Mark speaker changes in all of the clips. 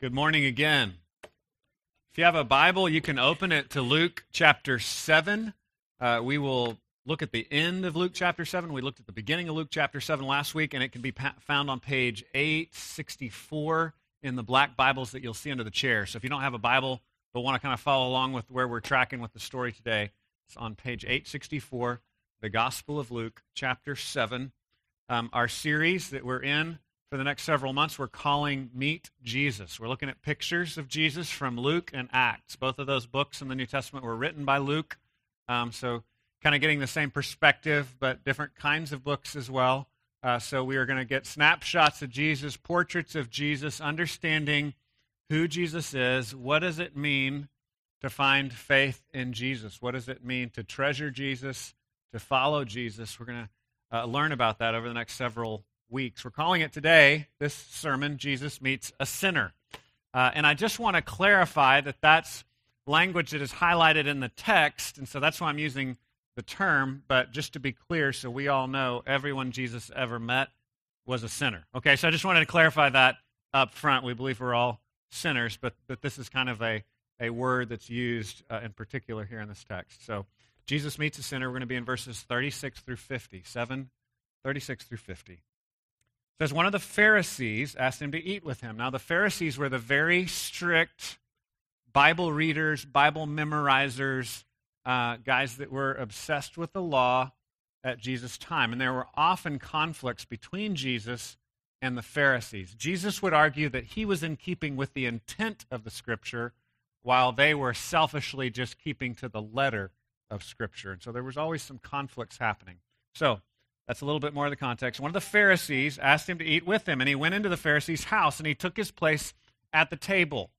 Speaker 1: Good morning again. If you have a Bible, you can open it to Luke chapter 7. Uh, we will look at the end of Luke chapter 7. We looked at the beginning of Luke chapter 7 last week, and it can be pa- found on page 864 in the black Bibles that you'll see under the chair. So if you don't have a Bible but want to kind of follow along with where we're tracking with the story today, it's on page 864, the Gospel of Luke chapter 7. Um, our series that we're in for the next several months, we're calling Meet Jesus. We're looking at pictures of Jesus from Luke and Acts. Both of those books in the New Testament were written by Luke. Um, so, kind of getting the same perspective, but different kinds of books as well. Uh, so, we are going to get snapshots of Jesus, portraits of Jesus, understanding who Jesus is. What does it mean to find faith in Jesus? What does it mean to treasure Jesus, to follow Jesus? We're going to uh, learn about that over the next several weeks. We're calling it today, this sermon, Jesus Meets a Sinner. Uh, and I just want to clarify that that's language that is highlighted in the text, and so that's why I'm using the term. But just to be clear, so we all know everyone Jesus ever met was a sinner. Okay, so I just wanted to clarify that up front. We believe we're all sinners, but that this is kind of a, a word that's used uh, in particular here in this text. So Jesus meets a sinner. We're going to be in verses 36 through 50, 7, 36 through 50 says one of the Pharisees asked him to eat with him. Now, the Pharisees were the very strict Bible readers, Bible memorizers, uh, guys that were obsessed with the law at Jesus' time. And there were often conflicts between Jesus and the Pharisees. Jesus would argue that he was in keeping with the intent of the Scripture, while they were selfishly just keeping to the letter of Scripture. And so there was always some conflicts happening. So, that's a little bit more of the context. One of the Pharisees asked him to eat with him, and he went into the Pharisee's house, and he took his place at the table.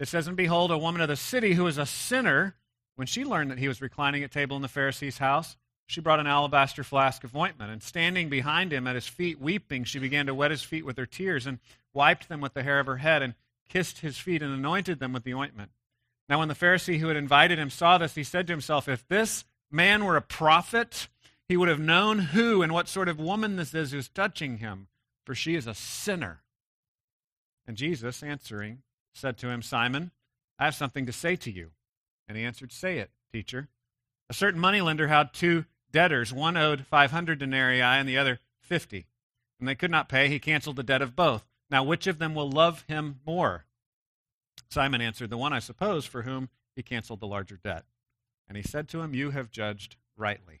Speaker 1: It says, And behold, a woman of the city who was a sinner, when she learned that he was reclining at table in the Pharisee's house, she brought an alabaster flask of ointment, and standing behind him at his feet, weeping, she began to wet his feet with her tears, and wiped them with the hair of her head, and kissed his feet, and anointed them with the ointment. Now, when the Pharisee who had invited him saw this, he said to himself, If this man were a prophet, he would have known who and what sort of woman this is who's touching him, for she is a sinner. And Jesus, answering, said to him, Simon, I have something to say to you. And he answered, Say it, teacher. A certain moneylender had two debtors. One owed 500 denarii and the other 50. And they could not pay. He canceled the debt of both. Now, which of them will love him more? Simon answered, The one, I suppose, for whom he canceled the larger debt. And he said to him, You have judged rightly.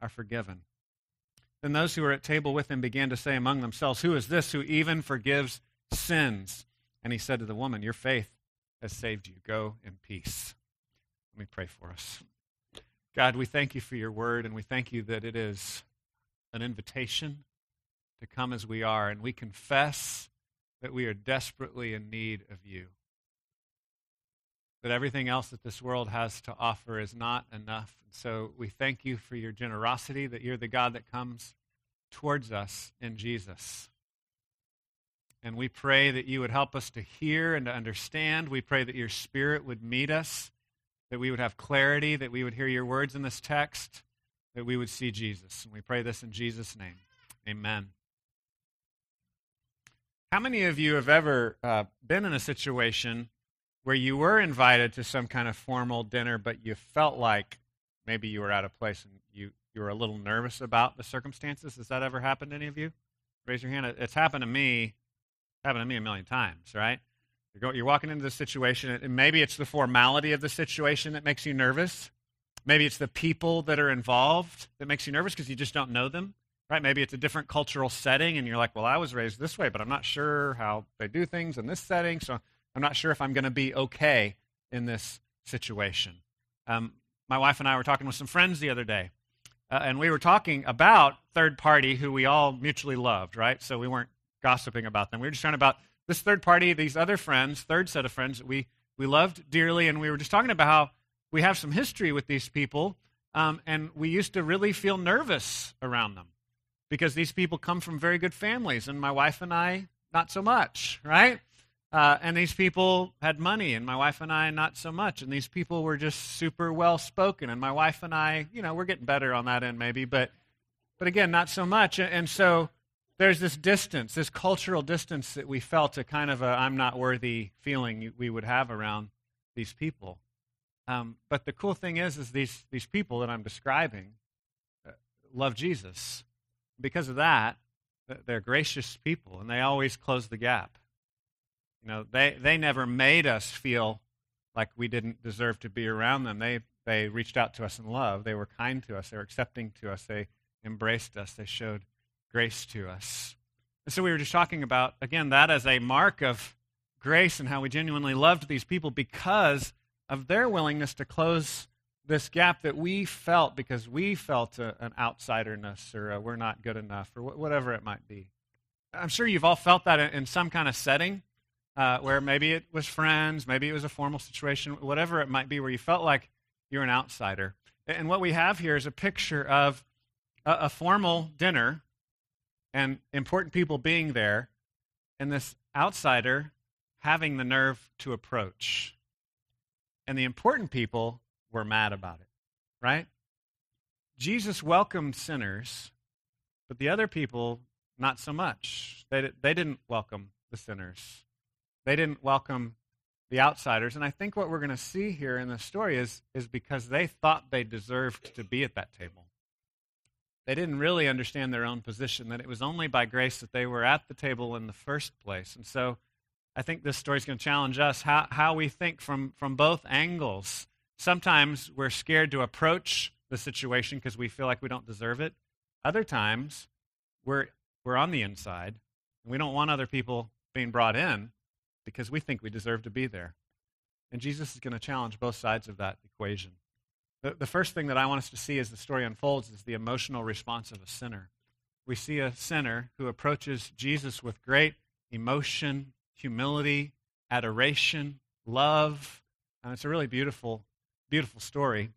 Speaker 1: are forgiven. Then those who were at table with him began to say among themselves, Who is this who even forgives sins? And he said to the woman, Your faith has saved you. Go in peace. Let me pray for us. God, we thank you for your word, and we thank you that it is an invitation to come as we are, and we confess that we are desperately in need of you that everything else that this world has to offer is not enough. So we thank you for your generosity, that you're the God that comes towards us in Jesus. And we pray that you would help us to hear and to understand. We pray that your spirit would meet us, that we would have clarity, that we would hear your words in this text, that we would see Jesus. And we pray this in Jesus' name. Amen. How many of you have ever uh, been in a situation where you were invited to some kind of formal dinner, but you felt like maybe you were out of place and you, you were a little nervous about the circumstances? Has that ever happened to any of you? Raise your hand. It's happened to me. Happened to me a million times, right? You're, go, you're walking into the situation, and maybe it's the formality of the situation that makes you nervous. Maybe it's the people that are involved that makes you nervous because you just don't know them, right? Maybe it's a different cultural setting, and you're like, well, I was raised this way, but I'm not sure how they do things in this setting, so I'm not sure if I'm going to be okay in this situation. Um, my wife and I were talking with some friends the other day, uh, and we were talking about third party who we all mutually loved, right? So we weren't gossiping about them. We were just talking about this third party, these other friends, third set of friends that we, we loved dearly, and we were just talking about how we have some history with these people, um, and we used to really feel nervous around them because these people come from very good families, and my wife and I, not so much, right? Uh, and these people had money, and my wife and I, not so much. And these people were just super well spoken, and my wife and I, you know, we're getting better on that end maybe, but, but again, not so much. And so there's this distance, this cultural distance that we felt a kind of a I'm not worthy feeling we would have around these people. Um, but the cool thing is, is these these people that I'm describing uh, love Jesus. Because of that, they're gracious people, and they always close the gap. You know, they, they never made us feel like we didn't deserve to be around them. They, they reached out to us in love. They were kind to us. They were accepting to us. They embraced us. They showed grace to us. And so we were just talking about, again, that as a mark of grace and how we genuinely loved these people because of their willingness to close this gap that we felt because we felt a, an outsiderness or a, we're not good enough or wh- whatever it might be. I'm sure you've all felt that in, in some kind of setting uh, where maybe it was friends, maybe it was a formal situation, whatever it might be, where you felt like you're an outsider. And what we have here is a picture of a, a formal dinner and important people being there, and this outsider having the nerve to approach. And the important people were mad about it, right? Jesus welcomed sinners, but the other people, not so much. They, they didn't welcome the sinners. They didn't welcome the outsiders. And I think what we're going to see here in the story is, is because they thought they deserved to be at that table. They didn't really understand their own position, that it was only by grace that they were at the table in the first place. And so I think this story is going to challenge us how, how we think from, from both angles. Sometimes we're scared to approach the situation because we feel like we don't deserve it. Other times we're, we're on the inside and we don't want other people being brought in because we think we deserve to be there. And Jesus is going to challenge both sides of that equation. The, the first thing that I want us to see as the story unfolds is the emotional response of a sinner. We see a sinner who approaches Jesus with great emotion, humility, adoration, love. And it's a really beautiful, beautiful story.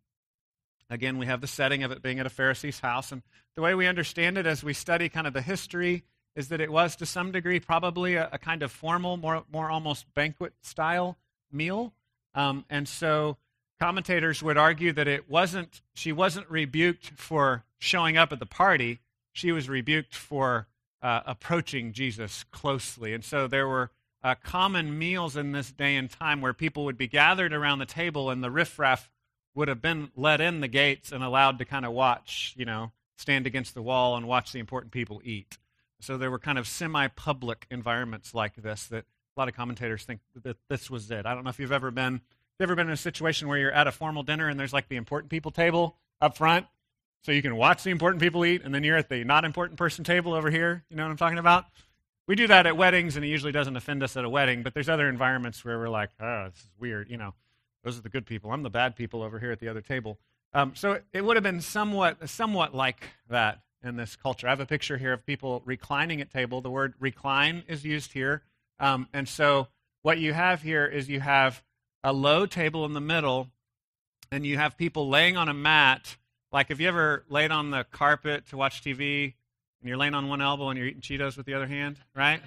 Speaker 1: Again, we have the setting of it being at a Pharisee's house. And the way we understand it as we study kind of the history is that it was to some degree probably a, a kind of formal, more, more almost banquet style meal. Um, and so commentators would argue that it wasn't, she wasn't rebuked for showing up at the party, she was rebuked for uh, approaching Jesus closely. And so there were uh, common meals in this day and time where people would be gathered around the table and the riffraff would have been let in the gates and allowed to kind of watch, you know, stand against the wall and watch the important people eat. So there were kind of semi public environments like this that a lot of commentators think that this was it. I don't know if you've ever been you've ever been in a situation where you're at a formal dinner and there's like the important people table up front so you can watch the important people eat and then you're at the not important person table over here. You know what I'm talking about? We do that at weddings and it usually doesn't offend us at a wedding, but there's other environments where we're like, oh, this is weird, you know. Those are the good people. I'm the bad people over here at the other table. Um, so it, it would have been somewhat, somewhat like that in this culture. I have a picture here of people reclining at table. The word recline is used here. Um, and so what you have here is you have a low table in the middle, and you have people laying on a mat. Like, if you ever laid on the carpet to watch TV and you're laying on one elbow and you're eating Cheetos with the other hand, right?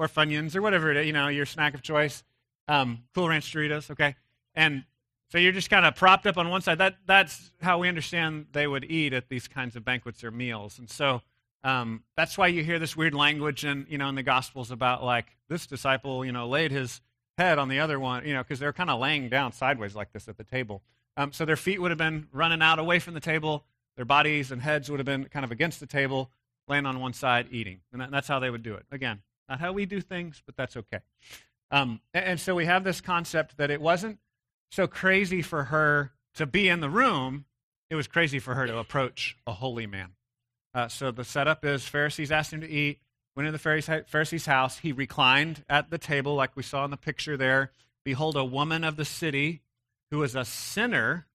Speaker 1: or Funyuns or whatever it is, you know, your snack of choice. Um, cool Ranch Doritos, okay? And so you're just kind of propped up on one side. That, that's how we understand they would eat at these kinds of banquets or meals. And so um, that's why you hear this weird language in, you know, in the Gospels about like this disciple, you know, laid his head on the other one, you know, because they're kind of laying down sideways like this at the table. Um, so their feet would have been running out away from the table. Their bodies and heads would have been kind of against the table, laying on one side, eating. And that, that's how they would do it. Again, not how we do things, but that's okay. Um, and, and so we have this concept that it wasn't so crazy for her to be in the room, it was crazy for her to approach a holy man. Uh, so the setup is Pharisees asked him to eat, went into the Pharisee's house. He reclined at the table, like we saw in the picture there. Behold, a woman of the city who was a sinner,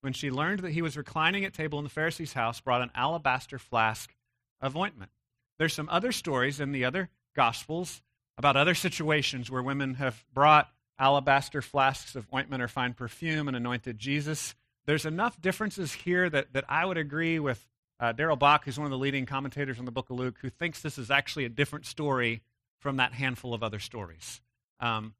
Speaker 1: when she learned that he was reclining at table in the Pharisee's house, brought an alabaster flask of ointment. There's some other stories in the other Gospels about other situations where women have brought alabaster flasks of ointment or fine perfume and anointed Jesus. There's enough differences here that, that I would agree with uh, Darrell Bock, who's one of the leading commentators on the book of Luke, who thinks this is actually a different story from that handful of other stories. Um,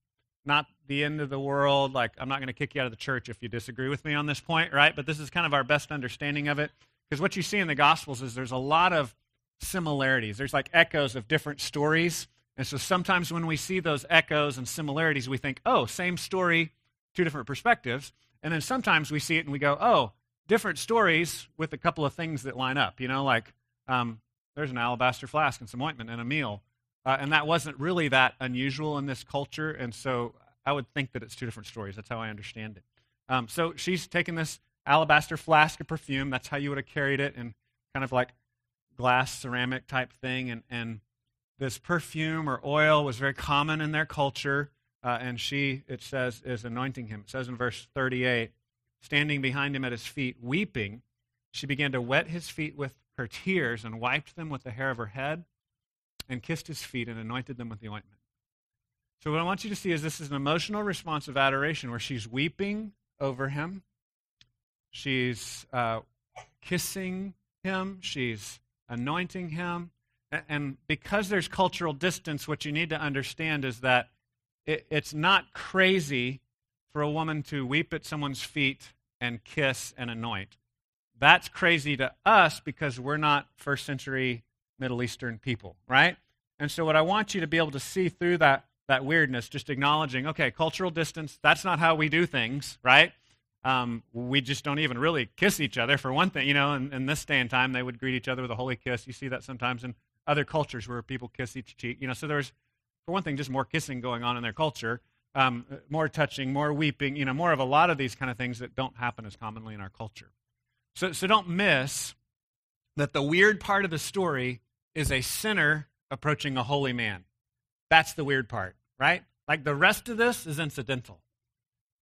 Speaker 1: not the end of the world. Like, I'm not going to kick you out of the church if you disagree with me on this point, right? But this is kind of our best understanding of it. Because what you see in the Gospels is there's a lot of similarities. There's like echoes of different stories. And so sometimes when we see those echoes and similarities, we think, oh, same story, two different perspectives. And then sometimes we see it and we go, oh, different stories with a couple of things that line up. You know, like um, there's an alabaster flask and some ointment and a meal. Uh, and that wasn't really that unusual in this culture. And so I would think that it's two different stories. That's how I understand it. Um, so she's taken this alabaster flask of perfume. That's how you would have carried it and kind of like glass ceramic type thing. And, and this perfume or oil was very common in their culture. Uh, and she, it says, is anointing him. It says in verse 38 standing behind him at his feet, weeping, she began to wet his feet with her tears and wiped them with the hair of her head and kissed his feet and anointed them with the ointment. So, what I want you to see is this is an emotional response of adoration where she's weeping over him, she's uh, kissing him, she's anointing him. And because there's cultural distance, what you need to understand is that it, it's not crazy for a woman to weep at someone's feet and kiss and anoint. That's crazy to us because we're not first century Middle Eastern people, right? And so, what I want you to be able to see through that, that weirdness, just acknowledging, okay, cultural distance, that's not how we do things, right? Um, we just don't even really kiss each other, for one thing. You know, in, in this day and time, they would greet each other with a holy kiss. You see that sometimes in other cultures where people kiss each cheek. You know, so there's, for one thing, just more kissing going on in their culture, um, more touching, more weeping. You know, more of a lot of these kind of things that don't happen as commonly in our culture. So, so don't miss that the weird part of the story is a sinner approaching a holy man. That's the weird part, right? Like the rest of this is incidental.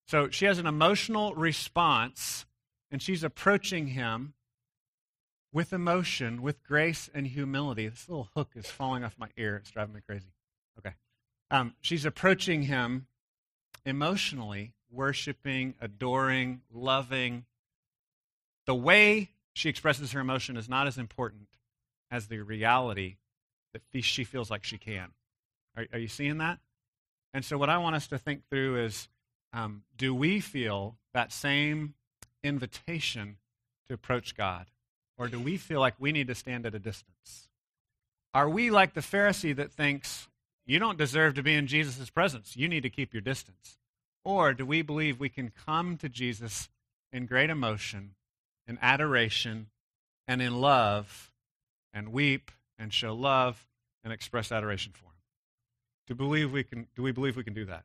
Speaker 1: So she has an emotional response, and she's approaching him with emotion, with grace and humility. This little hook is falling off my ear. It's driving me crazy. Okay. Um, she's approaching him emotionally, worshiping, adoring, loving. The way she expresses her emotion is not as important as the reality that she feels like she can. Are, are you seeing that? And so, what I want us to think through is um, do we feel that same invitation to approach God? Or do we feel like we need to stand at a distance? Are we like the Pharisee that thinks, you don't deserve to be in Jesus' presence, you need to keep your distance? Or do we believe we can come to Jesus in great emotion, in adoration, and in love, and weep and show love and express adoration for him? Do, believe we can, do we believe we can do that?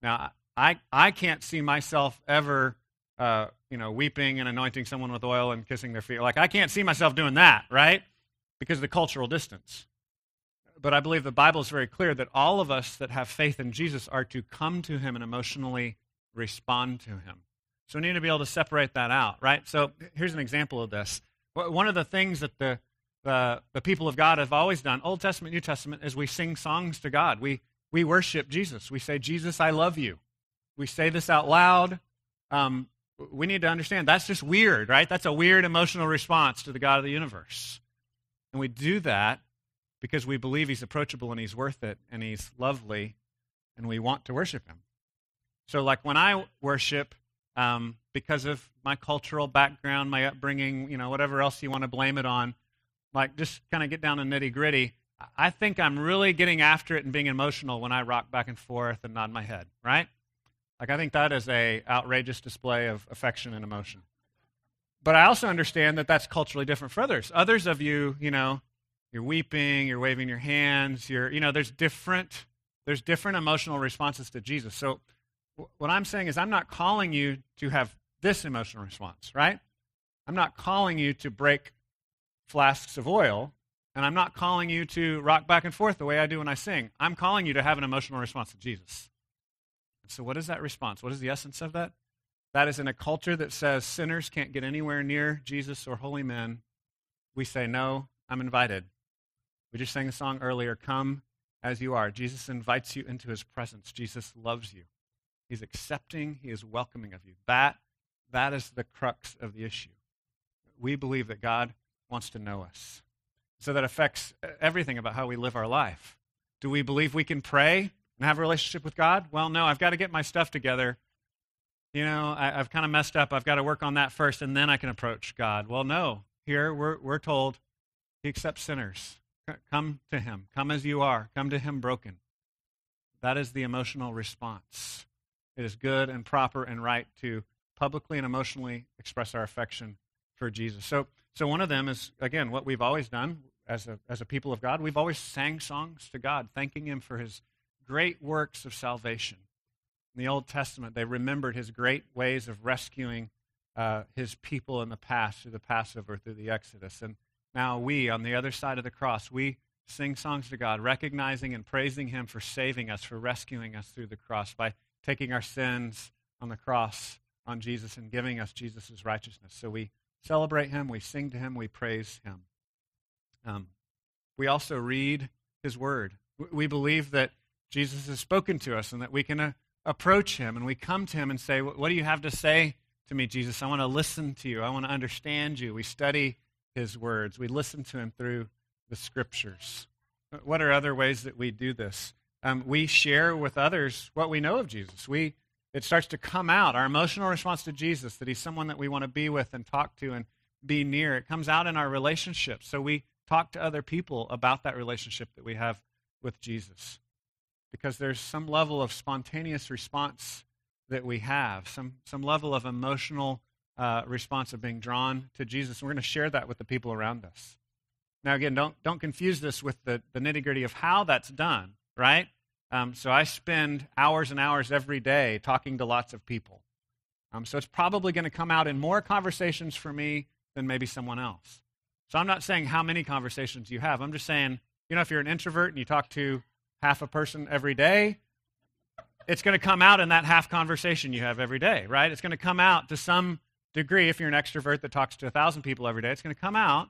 Speaker 1: Now, I, I can't see myself ever uh, you know, weeping and anointing someone with oil and kissing their feet. Like, I can't see myself doing that, right? Because of the cultural distance. But I believe the Bible is very clear that all of us that have faith in Jesus are to come to him and emotionally respond to him. So we need to be able to separate that out, right? So here's an example of this. One of the things that the, the, the people of God have always done, Old Testament, New Testament, is we sing songs to God. We, we worship Jesus. We say, Jesus, I love you. We say this out loud. Um, we need to understand that's just weird, right? That's a weird emotional response to the God of the universe. And we do that because we believe he's approachable and he's worth it and he's lovely and we want to worship him. So, like when I worship, um, because of my cultural background, my upbringing, you know, whatever else you want to blame it on, like just kind of get down to nitty gritty. I think I'm really getting after it and being emotional when I rock back and forth and nod my head, right? Like I think that is a outrageous display of affection and emotion. But I also understand that that's culturally different for others. Others of you, you know, you're weeping, you're waving your hands, you're, you know, there's different there's different emotional responses to Jesus. So what I'm saying is I'm not calling you to have this emotional response, right? I'm not calling you to break flasks of oil, and I'm not calling you to rock back and forth the way I do when I sing. I'm calling you to have an emotional response to Jesus. So, what is that response? What is the essence of that? That is in a culture that says sinners can't get anywhere near Jesus or holy men. We say, No, I'm invited. We just sang a song earlier Come as you are. Jesus invites you into his presence. Jesus loves you. He's accepting, he is welcoming of you. That, that is the crux of the issue. We believe that God wants to know us. So that affects uh, everything about how we live our life. Do we believe we can pray have a relationship with God? Well, no, I've got to get my stuff together. You know, I, have kind of messed up. I've got to work on that first, and then I can approach God. Well, no. Here we're, we're told He accepts sinners. Come to Him. Come as you are. Come to Him broken. That is the emotional response. It is good and proper and right to publicly and emotionally express our affection for Jesus. So, so one of them is, again, what we've always done as a, as a people of God. We've always sang songs to God, thanking Him for His great works of salvation. In the Old Testament, they remembered His great ways of rescuing uh, His people in the past through the Passover, through the Exodus. And now we, on the other side of the cross, we sing songs to God, recognizing and praising Him for saving us, for rescuing us through the cross by taking our sins on the cross on Jesus and giving us Jesus' righteousness. So we celebrate Him, we sing to Him, we praise Him. Um, we also read His Word. We believe that Jesus has spoken to us and that we can uh, approach Him and we come to Him and say, What do you have to say to me, Jesus? I want to listen to you. I want to understand you. We study His words, we listen to Him through the Scriptures. What are other ways that we do this? Um, we share with others what we know of Jesus. We it starts to come out our emotional response to Jesus that he's someone that we want to be with and talk to and be near. It comes out in our relationships. So we talk to other people about that relationship that we have with Jesus. Because there's some level of spontaneous response that we have, some, some level of emotional uh, response of being drawn to Jesus. And we're going to share that with the people around us. Now, again, don't, don't confuse this with the, the nitty gritty of how that's done, right? Um, so I spend hours and hours every day talking to lots of people. Um, so it's probably going to come out in more conversations for me than maybe someone else. So I'm not saying how many conversations you have. I'm just saying, you know, if you're an introvert and you talk to half a person every day, it's going to come out in that half conversation you have every day, right? It's going to come out to some degree. If you're an extrovert that talks to a thousand people every day, it's going to come out.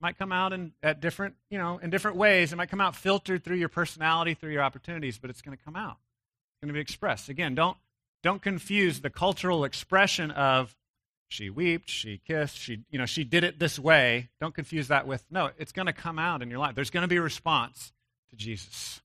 Speaker 1: Might come out in at different, you know, in different ways. It might come out filtered through your personality, through your opportunities, but it's going to come out. It's going to be expressed. Again, don't don't confuse the cultural expression of she wept, she kissed, she, you know, she did it this way. Don't confuse that with, no, it's going to come out in your life. There's going to be a response to Jesus.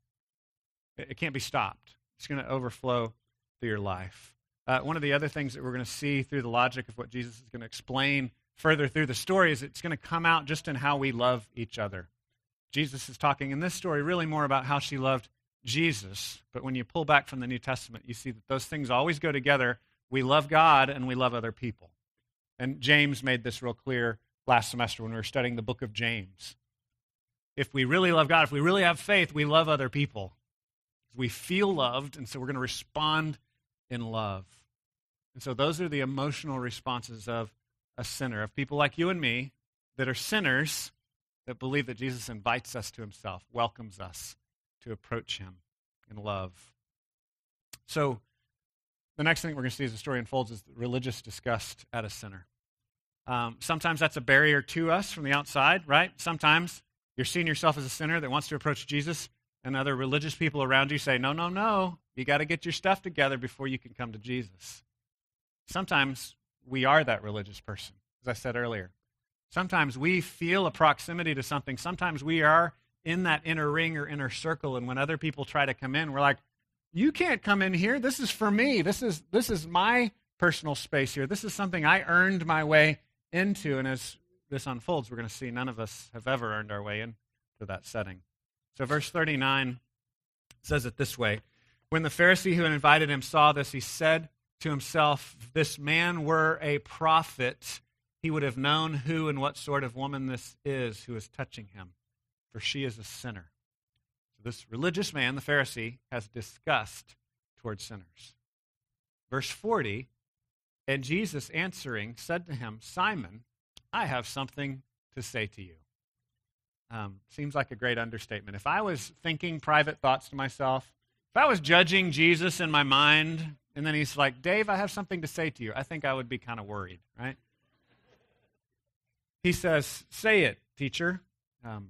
Speaker 1: It, can't be stopped. It's going to overflow through your life. Uh, one of the other things that we're going to see through the logic of what Jesus is going to explain further through the story is it's going to come out just in how we love each other. Jesus is talking in this story really more about how she loved Jesus, but when you pull back from the New Testament, you see that those things always go together. We love God and we love other people. And James made this real clear last semester when we were studying the book of James. If we really love God, if we really have faith, we love other people. We feel loved, and so we're going to respond in love. And so those are the emotional responses of a sinner, of people like you and me that are sinners that believe that Jesus invites us to himself, welcomes us to approach him in love. So the next thing we're going to see as the story unfolds is religious disgust at a sinner. Um, sometimes that's a barrier to us from the outside, right? Sometimes you're seeing yourself as a sinner that wants to approach Jesus, and other religious people around you say, no, no, no, you got to get your stuff together before you can come to Jesus. Sometimes we are that religious person, as I said earlier. Sometimes we feel a proximity to something. Sometimes we are in that inner ring or inner circle, and when other people try to come in, we're like, you can't come in here. This is for me. This is this is my personal space here. This is something I earned my way into. And as this unfolds, we're going to see none of us have ever earned our way into that setting. So, verse 39 says it this way When the Pharisee who had invited him saw this, he said to himself, If this man were a prophet, he would have known who and what sort of woman this is who is touching him, for she is a sinner. So, This religious man, the Pharisee, has disgust towards sinners. Verse 40 And Jesus answering said to him, Simon, I have something to say to you. Um, seems like a great understatement. If I was thinking private thoughts to myself, if I was judging Jesus in my mind, and then he's like, Dave, I have something to say to you, I think I would be kind of worried, right? He says, Say it, teacher. Um,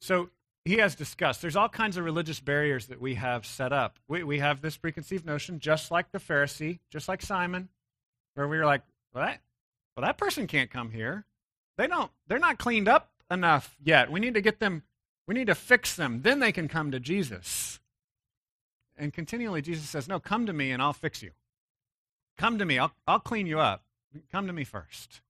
Speaker 1: so he has discussed there's all kinds of religious barriers that we have set up. We, we have this preconceived notion, just like the Pharisee, just like Simon, where we are like, well, that, well, that person can't come here. They don't, they're not cleaned up enough yet. We need to get them, we need to fix them. Then they can come to Jesus. And continually, Jesus says, No, come to me and I'll fix you. Come to me, I'll, I'll clean you up. Come to me first.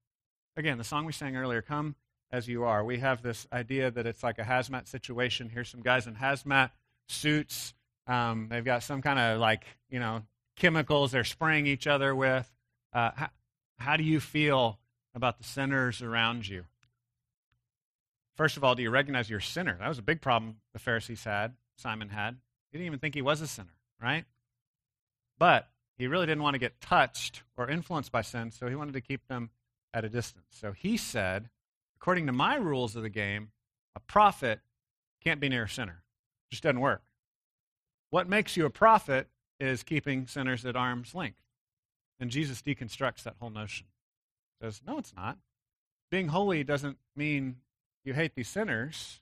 Speaker 1: Again, the song we sang earlier, Come as you are. We have this idea that it's like a hazmat situation. Here's some guys in hazmat suits. Um, they've got some kind of like, you know, chemicals they're spraying each other with. Uh, how, how do you feel about the sinners around you? First of all, do you recognize you're a sinner? That was a big problem the Pharisees had, Simon had. He didn't even think he was a sinner, right? But he really didn't want to get touched or influenced by sin, so he wanted to keep them at a distance. So he said, according to my rules of the game, a prophet can't be near a sinner. It just doesn't work. What makes you a prophet is keeping sinners at arm's length. And Jesus deconstructs that whole notion. Says, no, it's not. Being holy doesn't mean you hate these sinners.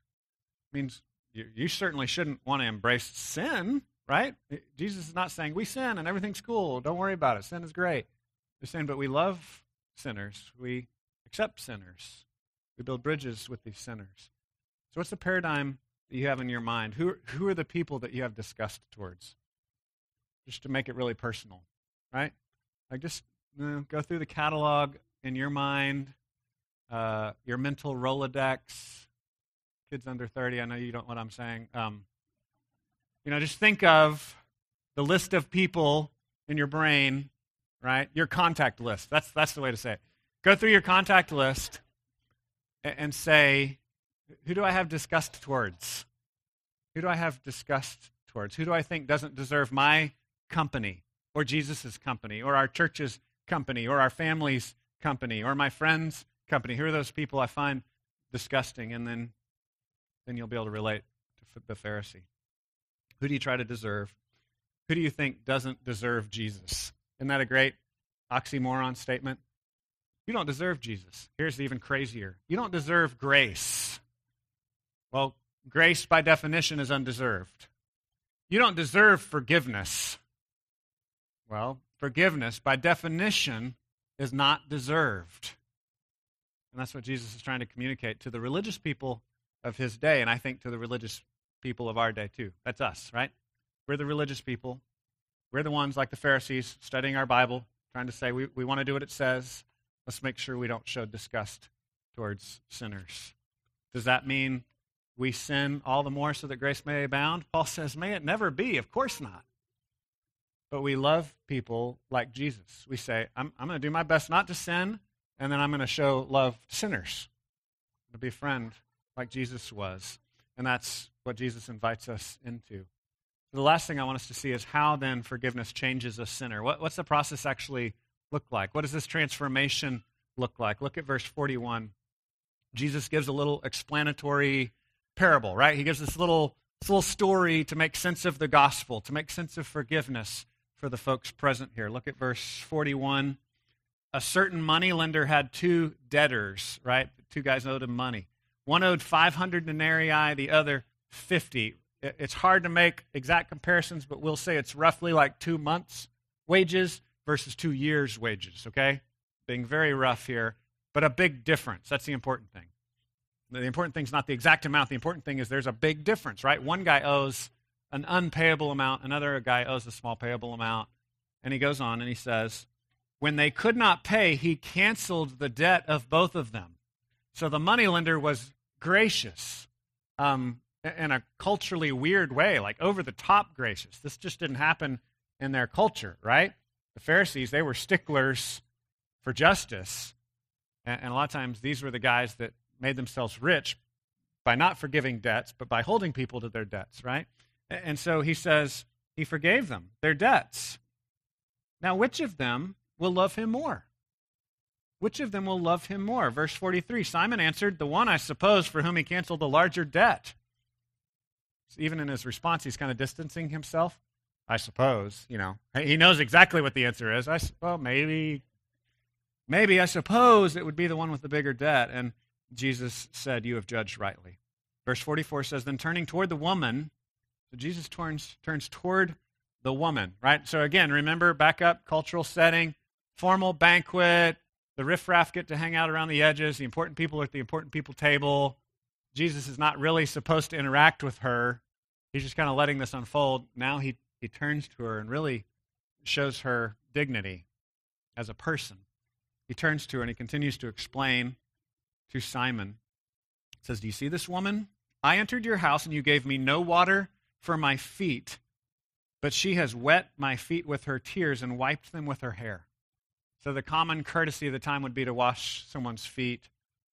Speaker 1: Means you, you certainly shouldn't want to embrace sin, right? Eh, Jesus is not saying we sin and everything's cool. Don't worry about it. Sin is great. He's saying, but we love sinners. We accept sinners. We build bridges with these sinners. So, what's the paradigm that you have in your mind? Who, who are the people that you have disgust towards? Just to make it really personal, right? Like, just you know, go through the catalog in your mind, uh, your mental Rolodex, kids under 30, I know you don't know what I'm saying. Um, you know, just think of the list of people in your brain, right? Your contact list. That's, that's the way to say it. Go through your contact list and, and say, who do I have disgust towards? Who do I have disgust towards? Who do I think doesn't deserve my company or Jesus' company or our church's company or our family's company or my friend's company? Who are those people I find disgusting? And then then you'll be able to relate to the Pharisee. Who do you try to deserve? Who do you think doesn't deserve Jesus? Isn't that a great oxymoron statement? You don't deserve Jesus. Here's even crazier you don't deserve grace. Well, grace by definition is undeserved. You don't deserve forgiveness. Well, forgiveness by definition is not deserved. And that's what Jesus is trying to communicate to the religious people of his day, and I think to the religious people of our day too. That's us, right? We're the religious people. We're the ones like the Pharisees studying our Bible, trying to say we, we want to do what it says. Let's make sure we don't show disgust towards sinners. Does that mean we sin all the more so that grace may abound? Paul says, may it never be. Of course not. But we love people like Jesus. We say, I'm, I'm going to do my best not to sin, and then I'm going to show love to sinners. To be a friend like Jesus was. And that's what Jesus invites us into. The last thing I want us to see is how then forgiveness changes a sinner. What, what's the process actually look like? What does this transformation look like? Look at verse 41. Jesus gives a little explanatory parable, right? He gives this little, this little story to make sense of the gospel, to make sense of forgiveness for the folks present here. Look at verse 41. A certain money lender had two debtors, right? Two guys owed him money. One owed 500 denarii, the other 50. It's hard to make exact comparisons, but we'll say it's roughly like two months' wages versus two years' wages, okay? Being very rough here, but a big difference. That's the important thing. The important thing is not the exact amount. The important thing is there's a big difference, right? One guy owes an unpayable amount, another guy owes a small payable amount. And he goes on and he says, When they could not pay, he canceled the debt of both of them. So the moneylender was gracious um, in a culturally weird way, like over the top gracious. This just didn't happen in their culture, right? The Pharisees, they were sticklers for justice. And, and a lot of times these were the guys that made themselves rich by not forgiving debts, but by holding people to their debts, right? And so he says he forgave them their debts. Now, which of them will love him more? Which of them will love him more? Verse 43 Simon answered, The one, I suppose, for whom he canceled the larger debt. So even in his response, he's kind of distancing himself. I suppose, you know. He knows exactly what the answer is. I, well, maybe, maybe, I suppose it would be the one with the bigger debt. And Jesus said, You have judged rightly. Verse 44 says, Then turning toward the woman, so Jesus turns, turns toward the woman, right? So again, remember, back up, cultural setting, formal banquet, the riffraff get to hang out around the edges, the important people are at the important people table. Jesus is not really supposed to interact with her. He's just kind of letting this unfold. Now he, he turns to her and really shows her dignity as a person. He turns to her and he continues to explain to Simon. He says, Do you see this woman? I entered your house and you gave me no water for my feet, but she has wet my feet with her tears and wiped them with her hair. So the common courtesy of the time would be to wash someone's feet,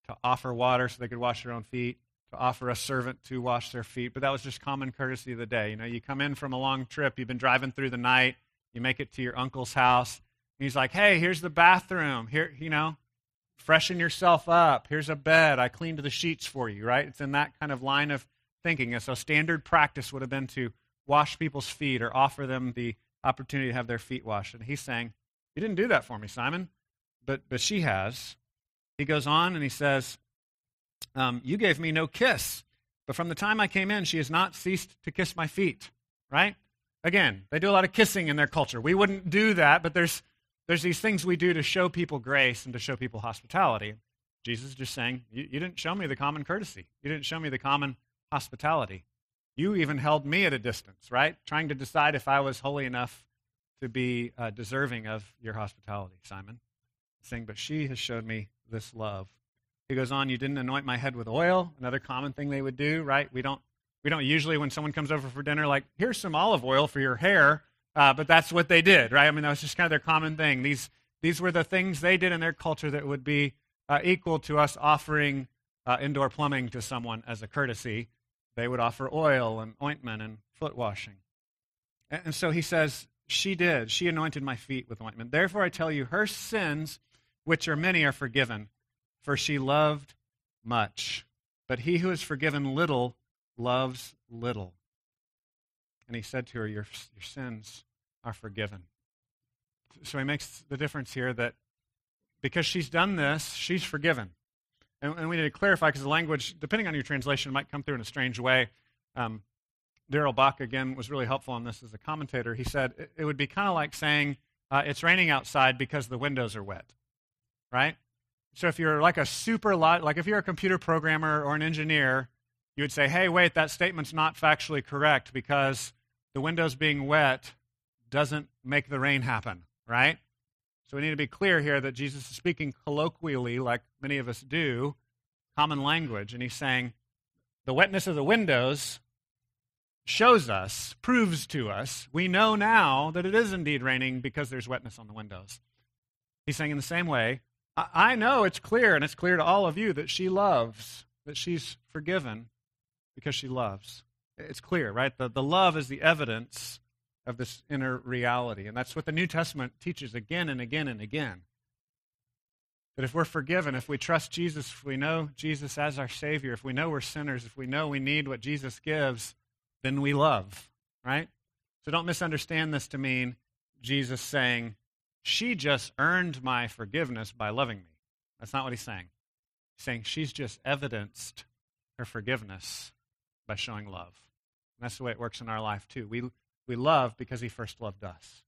Speaker 1: to offer water so they could wash their own feet, to offer a servant to wash their feet. But that was just common courtesy of the day. You know, you come in from a long trip, you've been driving through the night, you make it to your uncle's house, and he's like, "Hey, here's the bathroom. Here, you know, freshen yourself up. Here's a bed. I cleaned the sheets for you." Right? It's in that kind of line of thinking. And so standard practice would have been to wash people's feet or offer them the opportunity to have their feet washed. And he's saying, You didn't do that for me, Simon, but, but she has. He goes on and he says, um, You gave me no kiss, but from the time I came in, she has not ceased to kiss my feet. Right? Again, they do a lot of kissing in their culture. We wouldn't do that, but there's, there's these things we do to show people grace and to show people hospitality. Jesus is just saying, you, you didn't show me the common courtesy. You didn't show me the common hospitality. You even held me at a distance, right? Trying to decide if I was holy enough to be uh, deserving of your hospitality, Simon. Saying, but she has showed me this love. He goes on, you didn't anoint my head with oil, another common thing they would do, right? We don't, we don't usually, when someone comes over for dinner, like, here's some olive oil for your hair, uh, but that's what they did, right? I mean, that was just kind of their common thing. These, these were the things they did in their culture that would be uh, equal to us offering uh, indoor plumbing to someone as a courtesy they would offer oil and ointment and foot washing. And so he says, She did. She anointed my feet with ointment. Therefore, I tell you, her sins, which are many, are forgiven, for she loved much. But he who is forgiven little loves little. And he said to her, Your, your sins are forgiven. So he makes the difference here that because she's done this, she's forgiven. And, and we need to clarify because the language, depending on your translation, might come through in a strange way. Um, Darrell Bock, again, was really helpful on this as a commentator. He said it, it would be kind of like saying, uh, it's raining outside because the windows are wet, right? So if you're like a super lot, like if you're a computer programmer or an engineer, you would say, hey, wait, that statement's not factually correct because the windows being wet doesn't make the rain happen, right? So we need to be clear here that Jesus is speaking colloquially, like many of us do, common language, and he's saying the wetness of the windows shows us, proves to us, we know now that it is indeed raining because there's wetness on the windows. He's saying in the same way, I, know it's clear, and it's clear to all of you that she loves, that she's forgiven because she loves. It's clear, right? The, the love is the evidence of this inner reality. And that's what the New Testament teaches again and again and again. That if we're forgiven, if we trust Jesus, if we know Jesus as our Savior, if we know we're sinners, if we know we need what Jesus gives, then we love, right? So don't misunderstand this to mean Jesus saying, she just earned my forgiveness by loving me. That's not what he's saying. He's saying she's just evidenced her forgiveness by showing love. And that's the way it works in our life, too. We, we love because he first loved us.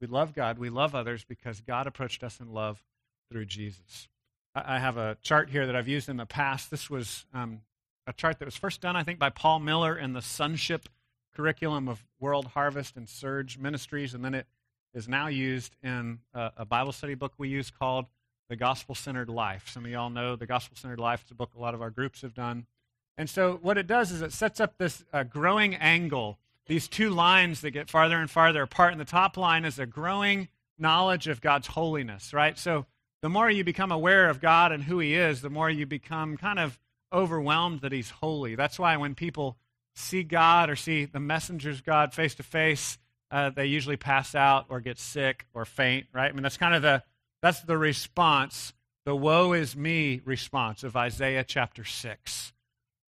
Speaker 1: We love God. We love others because God approached us in love through Jesus. I have a chart here that I've used in the past. This was um, a chart that was first done, I think, by Paul Miller in the Sonship curriculum of World Harvest and Serge Ministries, and then it is now used in a, a Bible study book we use called The Gospel Centered Life. Some of y'all know The Gospel Centered Life. It's a book a lot of our groups have done. And so, what it does is it sets up this uh, growing angle these two lines that get farther and farther apart. And the top line is a growing knowledge of God's holiness, right? So the more you become aware of God and who He is, the more you become kind of overwhelmed that He's holy. That's why when people see God or see the messengers God face to face, uh, they usually pass out or get sick or faint, right? I mean, that's kind of the that's the response, the woe is me response of Isaiah chapter 6.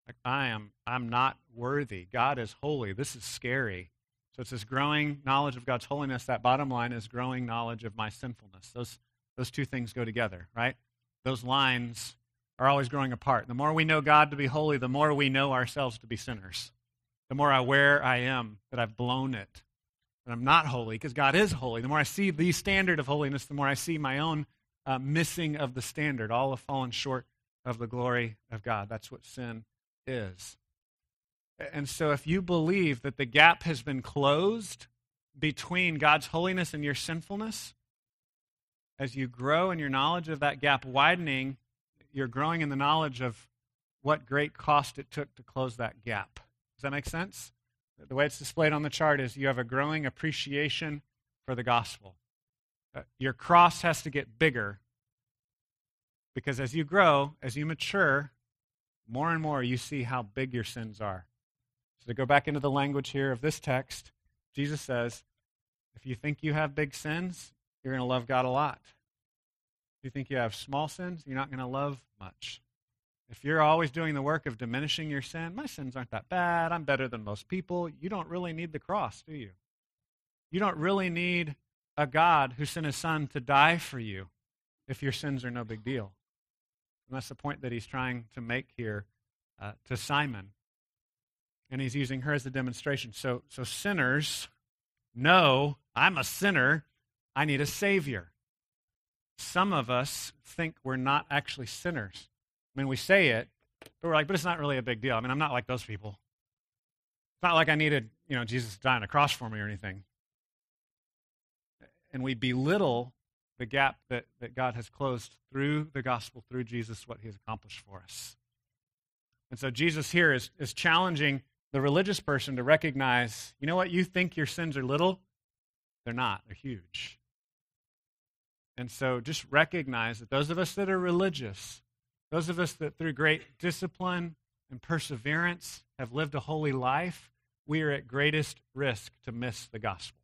Speaker 1: Like, I am I'm not worthy. God is holy. This is scary. So it's this growing knowledge of God's holiness. That bottom line is growing knowledge of my sinfulness. Those those two things go together, right? Those lines are always growing apart. The more we know God to be holy, the more we know ourselves to be sinners. The more aware I am that I've blown it, that I'm not holy, because God is holy. The more I see the standard of holiness, the more I see my own uh, missing of the standard. All have fallen short of the glory of God. That's what sin is. And so, if you believe that the gap has been closed between God's holiness and your sinfulness, as you grow in your knowledge of that gap widening, you're growing in the knowledge of what great cost it took to close that gap. Does that make sense? The way it's displayed on the chart is you have a growing appreciation for the gospel. Uh, your cross has to get bigger because as you grow, as you mature, more and more you see how big your sins are. So, to go back into the language here of this text, Jesus says, if you think you have big sins, you're going to love God a lot. You think you have small sins, you're not going to love much. If you're always doing the work of diminishing your sin, my sins aren't that bad. I'm better than most people. You don't really need the cross, do you? You don't really need a God who sent his son to die for you if your sins are no big deal. And that's the point that he's trying to make here uh, to Simon. And he's using her as a demonstration. So, so sinners know I'm a sinner. I need a Savior. Some of us think we're not actually sinners. I mean, we say it, but we're like, but it's not really a big deal. I mean, I'm not like those people. It's not like I needed, you know, Jesus to die on a cross for me or anything. And we belittle the gap that, that God has closed through the gospel, through Jesus, what he has accomplished for us. And so Jesus here is, is challenging the religious person to recognize you know what? You think your sins are little, they're not, they're huge. And so just recognize that those of us that are religious, those of us that through great discipline and perseverance have lived a holy life, we are at greatest risk to miss the gospel.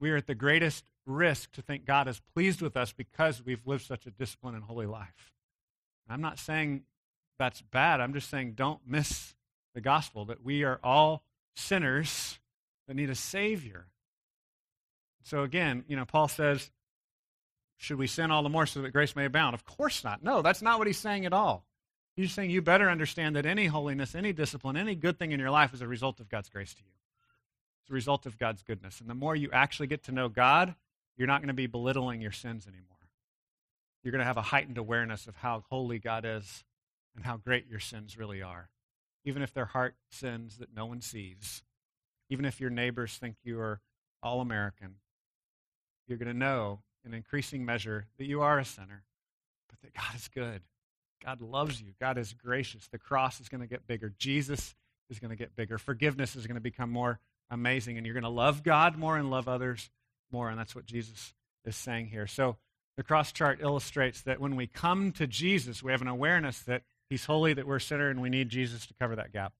Speaker 1: We are at the greatest risk to think God is pleased with us because we've lived such a disciplined and holy life. I'm not saying that's bad. I'm just saying don't miss the gospel that we are all sinners that need a Savior. So again, you know, Paul says, should we sin all the more so that grace may abound? Of course not. No, that's not what he's saying at all. He's saying you better understand that any holiness, any discipline, any good thing in your life is a result of God's grace to you. It's a result of God's goodness. And the more you actually get to know God, you're not going to be belittling your sins anymore. You're going to have a heightened awareness of how holy God is and how great your sins really are. Even if they're heart sins that no one sees, even if your neighbors think you are all American, you're going to know in increasing measure that you are a sinner, but that God is good. God loves you. God is gracious. The cross is going to get bigger. Jesus is going to get bigger. Forgiveness is going to become more amazing, and you're going to love God more and love others more. And that's what Jesus is saying here. So the cross chart illustrates that when we come to Jesus, we have an awareness that He's holy, that we're a sinner, and we need Jesus to cover that gap.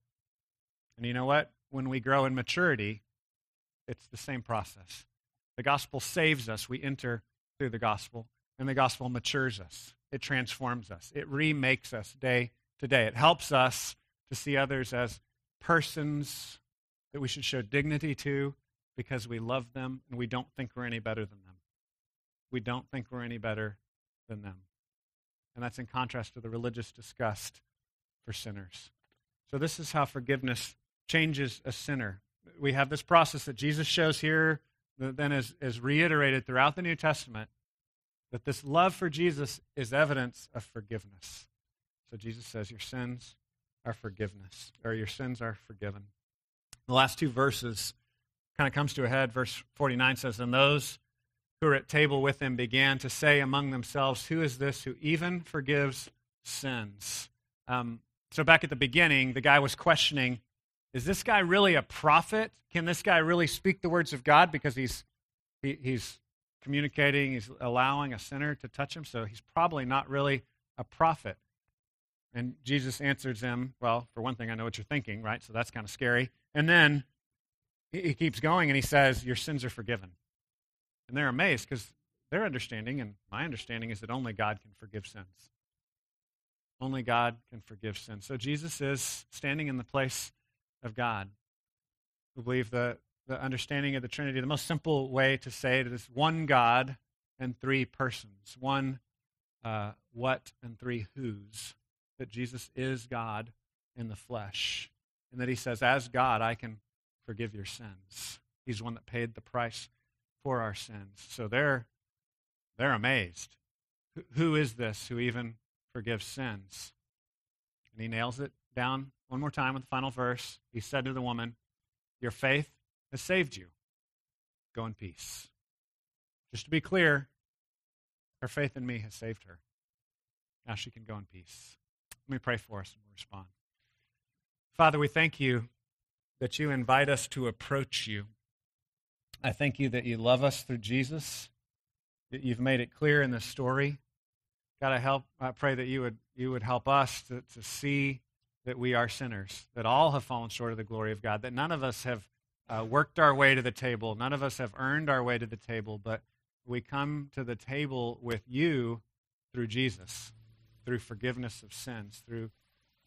Speaker 1: And you know what? When we grow in maturity, it's the same process. The gospel saves us. We enter through the gospel, and the gospel matures us. It transforms us. It remakes us day to day. It helps us to see others as persons that we should show dignity to because we love them and we don't think we're any better than them. We don't think we're any better than them. And that's in contrast to the religious disgust for sinners. So, this is how forgiveness changes a sinner. We have this process that Jesus shows here, then is, is reiterated throughout the New Testament, that this love for Jesus is evidence of forgiveness. So, Jesus says, Your sins are forgiveness, or your sins are forgiven. The last two verses kind of comes to a head. Verse 49 says, And those who were at table with him began to say among themselves, Who is this who even forgives sins? Um, so, back at the beginning, the guy was questioning Is this guy really a prophet? Can this guy really speak the words of God? Because he's, he, he's communicating, he's allowing a sinner to touch him, so he's probably not really a prophet. And Jesus answers him, Well, for one thing, I know what you're thinking, right? So that's kind of scary. And then he keeps going and he says, Your sins are forgiven. And they're amazed because their understanding, and my understanding, is that only God can forgive sins. Only God can forgive sins. So Jesus is standing in the place of God. We believe the, the understanding of the Trinity, the most simple way to say it is one God and three persons. One uh, what and three whos that Jesus is God in the flesh, and that he says, As God, I can forgive your sins. He's one that paid the price for our sins. So they're, they're amazed. Who is this who even forgives sins? And he nails it down one more time with the final verse. He said to the woman, Your faith has saved you. Go in peace. Just to be clear, her faith in me has saved her. Now she can go in peace. Let me pray for us and we'll respond. Father, we thank you that you invite us to approach you. I thank you that you love us through Jesus, that you've made it clear in this story. God, I help I pray that you would you would help us to, to see that we are sinners, that all have fallen short of the glory of God, that none of us have uh, worked our way to the table, none of us have earned our way to the table, but we come to the table with you through Jesus, through forgiveness of sins, through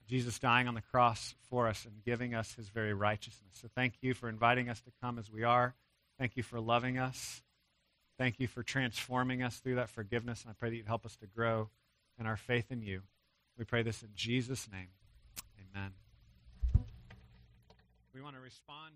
Speaker 1: Jesus dying on the cross for us and giving us his very righteousness. So thank you for inviting us to come as we are. Thank you for loving us. Thank you for transforming us through that forgiveness. And I pray that you'd help us to grow in our faith in you. We pray this in Jesus' name. Amen. We want to respond.